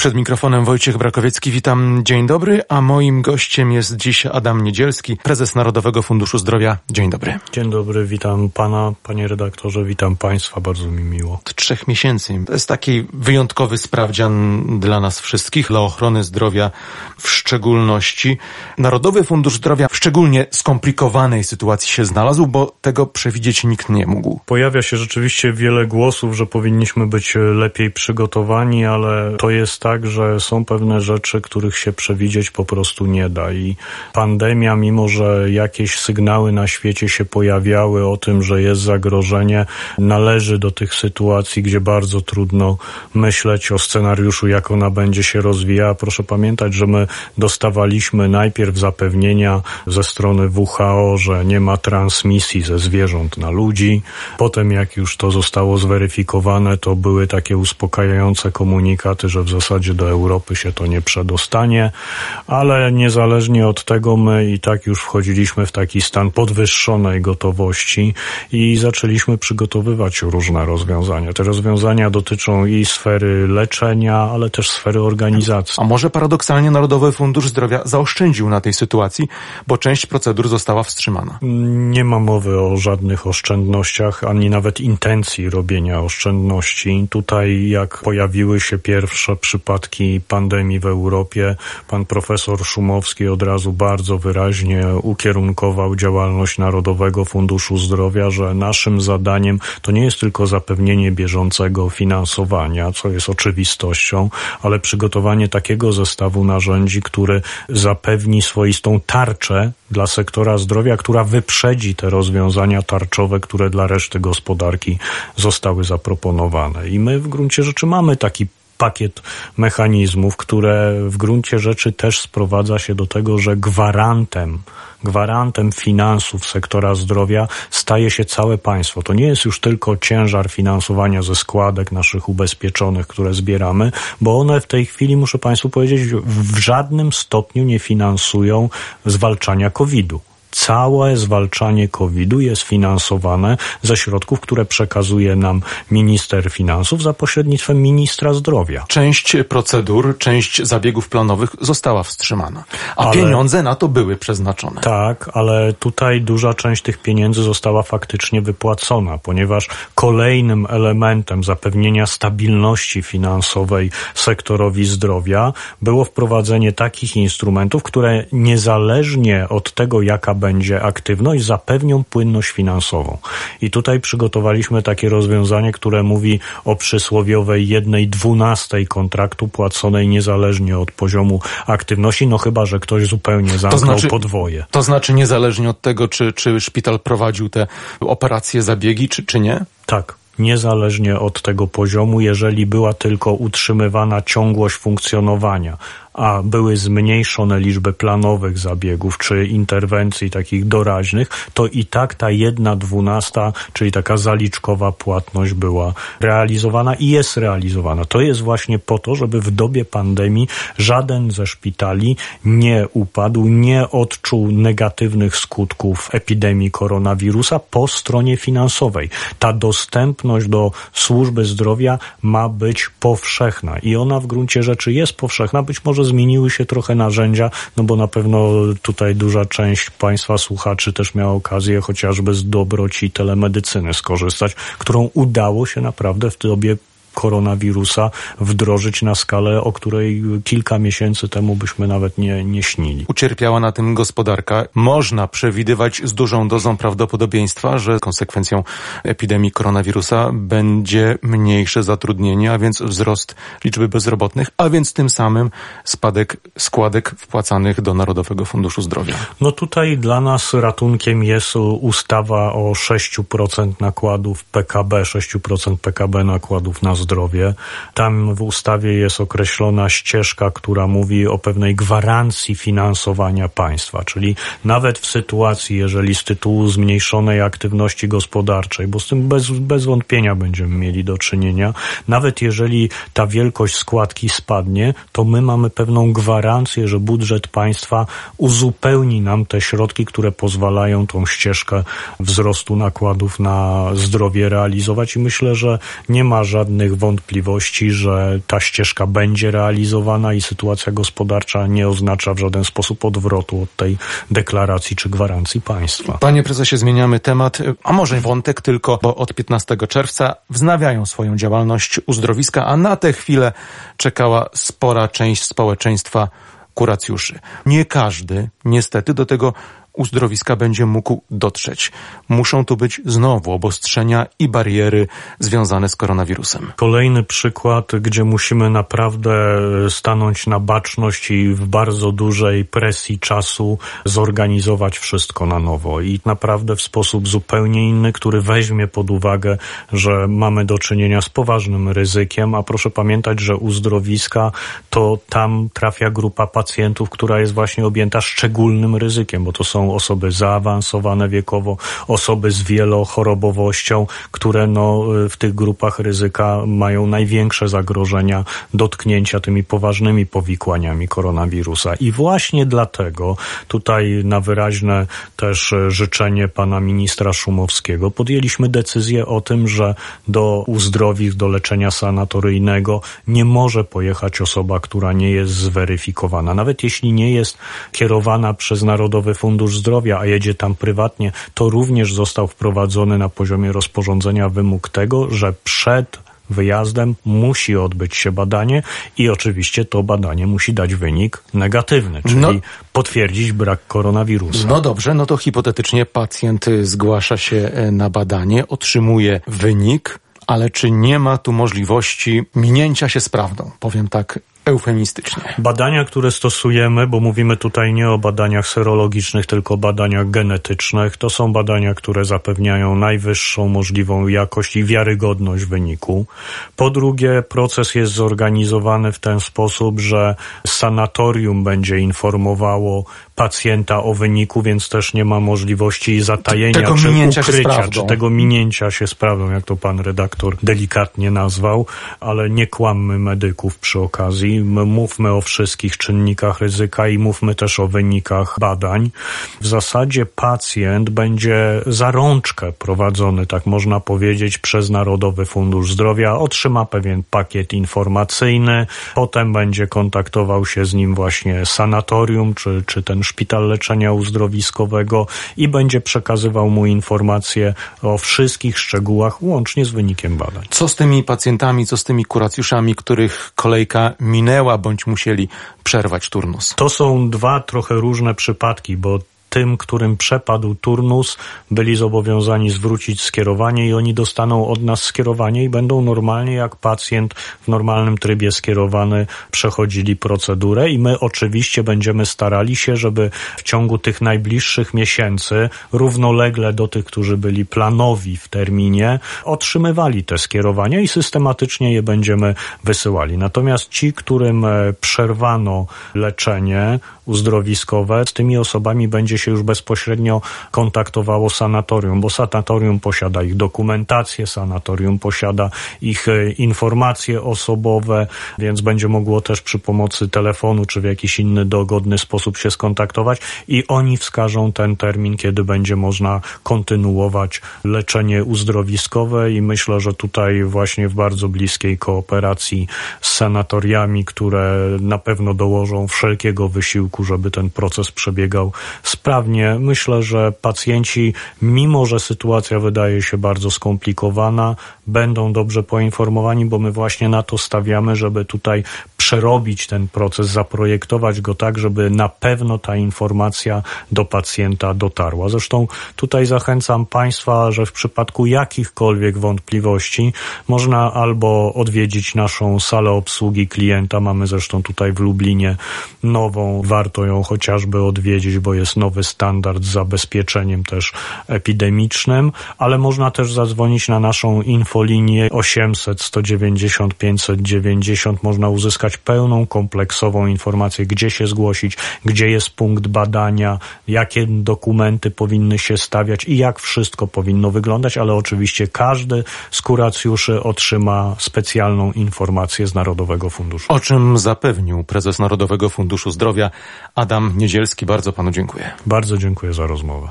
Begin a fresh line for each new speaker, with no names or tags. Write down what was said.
Przed mikrofonem Wojciech Brakowiecki, witam, dzień dobry, a moim gościem jest dziś Adam Niedzielski, prezes Narodowego Funduszu Zdrowia. Dzień dobry.
Dzień dobry, witam pana, panie redaktorze, witam państwa, bardzo mi miło.
Od trzech miesięcy. To jest taki wyjątkowy sprawdzian dla nas wszystkich, dla ochrony zdrowia w szczególności. Narodowy Fundusz Zdrowia w szczególnie skomplikowanej sytuacji się znalazł, bo tego przewidzieć nikt nie mógł.
Pojawia się rzeczywiście wiele głosów, że powinniśmy być lepiej przygotowani, ale to jest tak, że są pewne rzeczy, których się przewidzieć po prostu nie da i pandemia, mimo że jakieś sygnały na świecie się pojawiały o tym, że jest zagrożenie, należy do tych sytuacji, gdzie bardzo trudno myśleć o scenariuszu, jak ona będzie się rozwijała. Proszę pamiętać, że my dostawaliśmy najpierw zapewnienia ze strony WHO, że nie ma transmisji ze zwierząt na ludzi. Potem, jak już to zostało zweryfikowane, to były takie uspokajające komunikaty, że w zasadzie zasadzie do Europy się to nie przedostanie, ale niezależnie od tego my i tak już wchodziliśmy w taki stan podwyższonej gotowości i zaczęliśmy przygotowywać różne rozwiązania. Te rozwiązania dotyczą i sfery leczenia, ale też sfery organizacji.
A może paradoksalnie Narodowy Fundusz Zdrowia zaoszczędził na tej sytuacji, bo część procedur została wstrzymana?
Nie ma mowy o żadnych oszczędnościach, ani nawet intencji robienia oszczędności. Tutaj jak pojawiły się pierwsze przypadki przypadki pandemii w Europie. Pan profesor Szumowski od razu bardzo wyraźnie ukierunkował działalność Narodowego Funduszu Zdrowia, że naszym zadaniem to nie jest tylko zapewnienie bieżącego finansowania, co jest oczywistością, ale przygotowanie takiego zestawu narzędzi, który zapewni swoistą tarczę dla sektora zdrowia, która wyprzedzi te rozwiązania tarczowe, które dla reszty gospodarki zostały zaproponowane. I my w gruncie rzeczy mamy taki pakiet mechanizmów, które w gruncie rzeczy też sprowadza się do tego, że gwarantem gwarantem finansów sektora zdrowia staje się całe państwo. To nie jest już tylko ciężar finansowania ze składek naszych ubezpieczonych, które zbieramy, bo one w tej chwili, muszę Państwu powiedzieć, w żadnym stopniu nie finansują zwalczania COVID-u całe zwalczanie COVID-u jest finansowane ze środków, które przekazuje nam minister finansów za pośrednictwem ministra zdrowia.
Część procedur, część zabiegów planowych została wstrzymana, a ale, pieniądze na to były przeznaczone.
Tak, ale tutaj duża część tych pieniędzy została faktycznie wypłacona, ponieważ kolejnym elementem zapewnienia stabilności finansowej sektorowi zdrowia było wprowadzenie takich instrumentów, które niezależnie od tego, jaka będzie aktywność, zapewnią płynność finansową. I tutaj przygotowaliśmy takie rozwiązanie, które mówi o przysłowiowej jednej dwunastej kontraktu płaconej niezależnie od poziomu aktywności, no chyba, że ktoś zupełnie zamknął to znaczy, podwoje.
To znaczy niezależnie od tego, czy, czy szpital prowadził te operacje, zabiegi, czy, czy nie?
Tak niezależnie od tego poziomu, jeżeli była tylko utrzymywana ciągłość funkcjonowania, a były zmniejszone liczby planowych zabiegów czy interwencji takich doraźnych, to i tak ta jedna dwunasta, czyli taka zaliczkowa płatność była realizowana i jest realizowana. To jest właśnie po to, żeby w dobie pandemii żaden ze szpitali nie upadł, nie odczuł negatywnych skutków epidemii koronawirusa po stronie finansowej. Ta dostępność do służby zdrowia ma być powszechna i ona w gruncie rzeczy jest powszechna, być może zmieniły się trochę narzędzia, no bo na pewno tutaj duża część Państwa słuchaczy też miała okazję chociażby z dobroci telemedycyny skorzystać, którą udało się naprawdę w dobie koronawirusa wdrożyć na skalę, o której kilka miesięcy temu byśmy nawet nie, nie śnili.
Ucierpiała na tym gospodarka. Można przewidywać z dużą dozą prawdopodobieństwa, że konsekwencją epidemii koronawirusa będzie mniejsze zatrudnienie, a więc wzrost liczby bezrobotnych, a więc tym samym spadek składek wpłacanych do Narodowego Funduszu Zdrowia.
No tutaj dla nas ratunkiem jest ustawa o 6% nakładów PKB, 6% PKB nakładów na zdrowie zdrowie. Tam w ustawie jest określona ścieżka, która mówi o pewnej gwarancji finansowania państwa, czyli nawet w sytuacji, jeżeli z tytułu zmniejszonej aktywności gospodarczej, bo z tym bez, bez wątpienia będziemy mieli do czynienia, nawet jeżeli ta wielkość składki spadnie, to my mamy pewną gwarancję, że budżet państwa uzupełni nam te środki, które pozwalają tą ścieżkę wzrostu nakładów na zdrowie realizować i myślę, że nie ma żadnych żadnych wątpliwości, że ta ścieżka będzie realizowana i sytuacja gospodarcza nie oznacza w żaden sposób odwrotu od tej deklaracji czy gwarancji państwa.
Panie prezesie, zmieniamy temat, a może wątek tylko, bo od 15 czerwca wznawiają swoją działalność uzdrowiska, a na tę chwilę czekała spora część społeczeństwa kuracjuszy. Nie każdy, niestety, do tego uzdrowiska będzie mógł dotrzeć. Muszą tu być znowu obostrzenia i bariery związane z koronawirusem.
Kolejny przykład, gdzie musimy naprawdę stanąć na baczność i w bardzo dużej presji czasu zorganizować wszystko na nowo i naprawdę w sposób zupełnie inny, który weźmie pod uwagę, że mamy do czynienia z poważnym ryzykiem, a proszę pamiętać, że uzdrowiska to tam trafia grupa pacjentów, która jest właśnie objęta szczególnym ryzykiem, bo to są osoby zaawansowane wiekowo, osoby z wielochorobowością, które no, w tych grupach ryzyka mają największe zagrożenia dotknięcia tymi poważnymi powikłaniami koronawirusa. I właśnie dlatego tutaj na wyraźne też życzenie pana ministra Szumowskiego podjęliśmy decyzję o tym, że do uzdrowisk, do leczenia sanatoryjnego nie może pojechać osoba, która nie jest zweryfikowana. Nawet jeśli nie jest kierowana przez Narodowy Fundusz Zdrowia, a jedzie tam prywatnie, to również został wprowadzony na poziomie rozporządzenia wymóg tego, że przed wyjazdem musi odbyć się badanie i oczywiście to badanie musi dać wynik negatywny, czyli no, potwierdzić brak koronawirusa.
No dobrze, no to hipotetycznie pacjent zgłasza się e, na badanie, otrzymuje wynik, ale czy nie ma tu możliwości minięcia się z prawdą? Powiem tak eufemistycznie.
Badania, które stosujemy, bo mówimy tutaj nie o badaniach serologicznych, tylko o badaniach genetycznych, to są badania, które zapewniają najwyższą możliwą jakość i wiarygodność wyniku. Po drugie, proces jest zorganizowany w ten sposób, że sanatorium będzie informowało pacjenta o wyniku, więc też nie ma możliwości zatajenia
tego
czy ukrycia, czy tego minięcia się z prawdą, jak to pan redaktor delikatnie nazwał, ale nie kłammy medyków przy okazji. My mówmy o wszystkich czynnikach ryzyka i mówmy też o wynikach badań. W zasadzie pacjent będzie za rączkę prowadzony, tak można powiedzieć, przez Narodowy Fundusz Zdrowia. Otrzyma pewien pakiet informacyjny, potem będzie kontaktował się z nim właśnie sanatorium, czy, czy ten szpital leczenia uzdrowiskowego i będzie przekazywał mu informacje o wszystkich szczegółach, łącznie z wynikiem badań.
Co z tymi pacjentami, co z tymi kuracjuszami, których kolejka minęła bądź musieli przerwać turnus?
To są dwa trochę różne przypadki, bo tym, którym przepadł turnus, byli zobowiązani zwrócić skierowanie i oni dostaną od nas skierowanie i będą normalnie jak pacjent w normalnym trybie skierowany przechodzili procedurę i my oczywiście będziemy starali się, żeby w ciągu tych najbliższych miesięcy równolegle do tych, którzy byli planowi w terminie, otrzymywali te skierowania i systematycznie je będziemy wysyłali. Natomiast ci, którym e, przerwano leczenie uzdrowiskowe, z tymi osobami będzie się już bezpośrednio kontaktowało sanatorium, bo sanatorium posiada ich dokumentację, sanatorium posiada ich e, informacje osobowe, więc będzie mogło też przy pomocy telefonu czy w jakiś inny dogodny sposób się skontaktować i oni wskażą ten termin, kiedy będzie można kontynuować leczenie uzdrowiskowe i myślę, że tutaj właśnie w bardzo bliskiej kooperacji z sanatoriami, które na pewno dołożą wszelkiego wysiłku, żeby ten proces przebiegał sprawnie. Myślę, że pacjenci, mimo że sytuacja wydaje się bardzo skomplikowana, będą dobrze poinformowani, bo my właśnie na to stawiamy, żeby tutaj przerobić ten proces, zaprojektować go tak, żeby na pewno ta informacja do pacjenta dotarła. Zresztą tutaj zachęcam Państwa, że w przypadku jakichkolwiek wątpliwości można albo odwiedzić naszą salę obsługi klienta. Mamy zresztą tutaj w Lublinie nową, warto ją chociażby odwiedzić, bo jest nowy standard z zabezpieczeniem też epidemicznym, ale można też zadzwonić na naszą infolinię 800 190 590. Można uzyskać pełną, kompleksową informację, gdzie się zgłosić, gdzie jest punkt badania, jakie dokumenty powinny się stawiać i jak wszystko powinno wyglądać, ale oczywiście każdy z kuracjuszy otrzyma specjalną informację z Narodowego Funduszu.
O czym zapewnił prezes Narodowego Funduszu Zdrowia Adam Niedzielski. Bardzo panu dziękuję.
Bardzo dziękuję za rozmowę.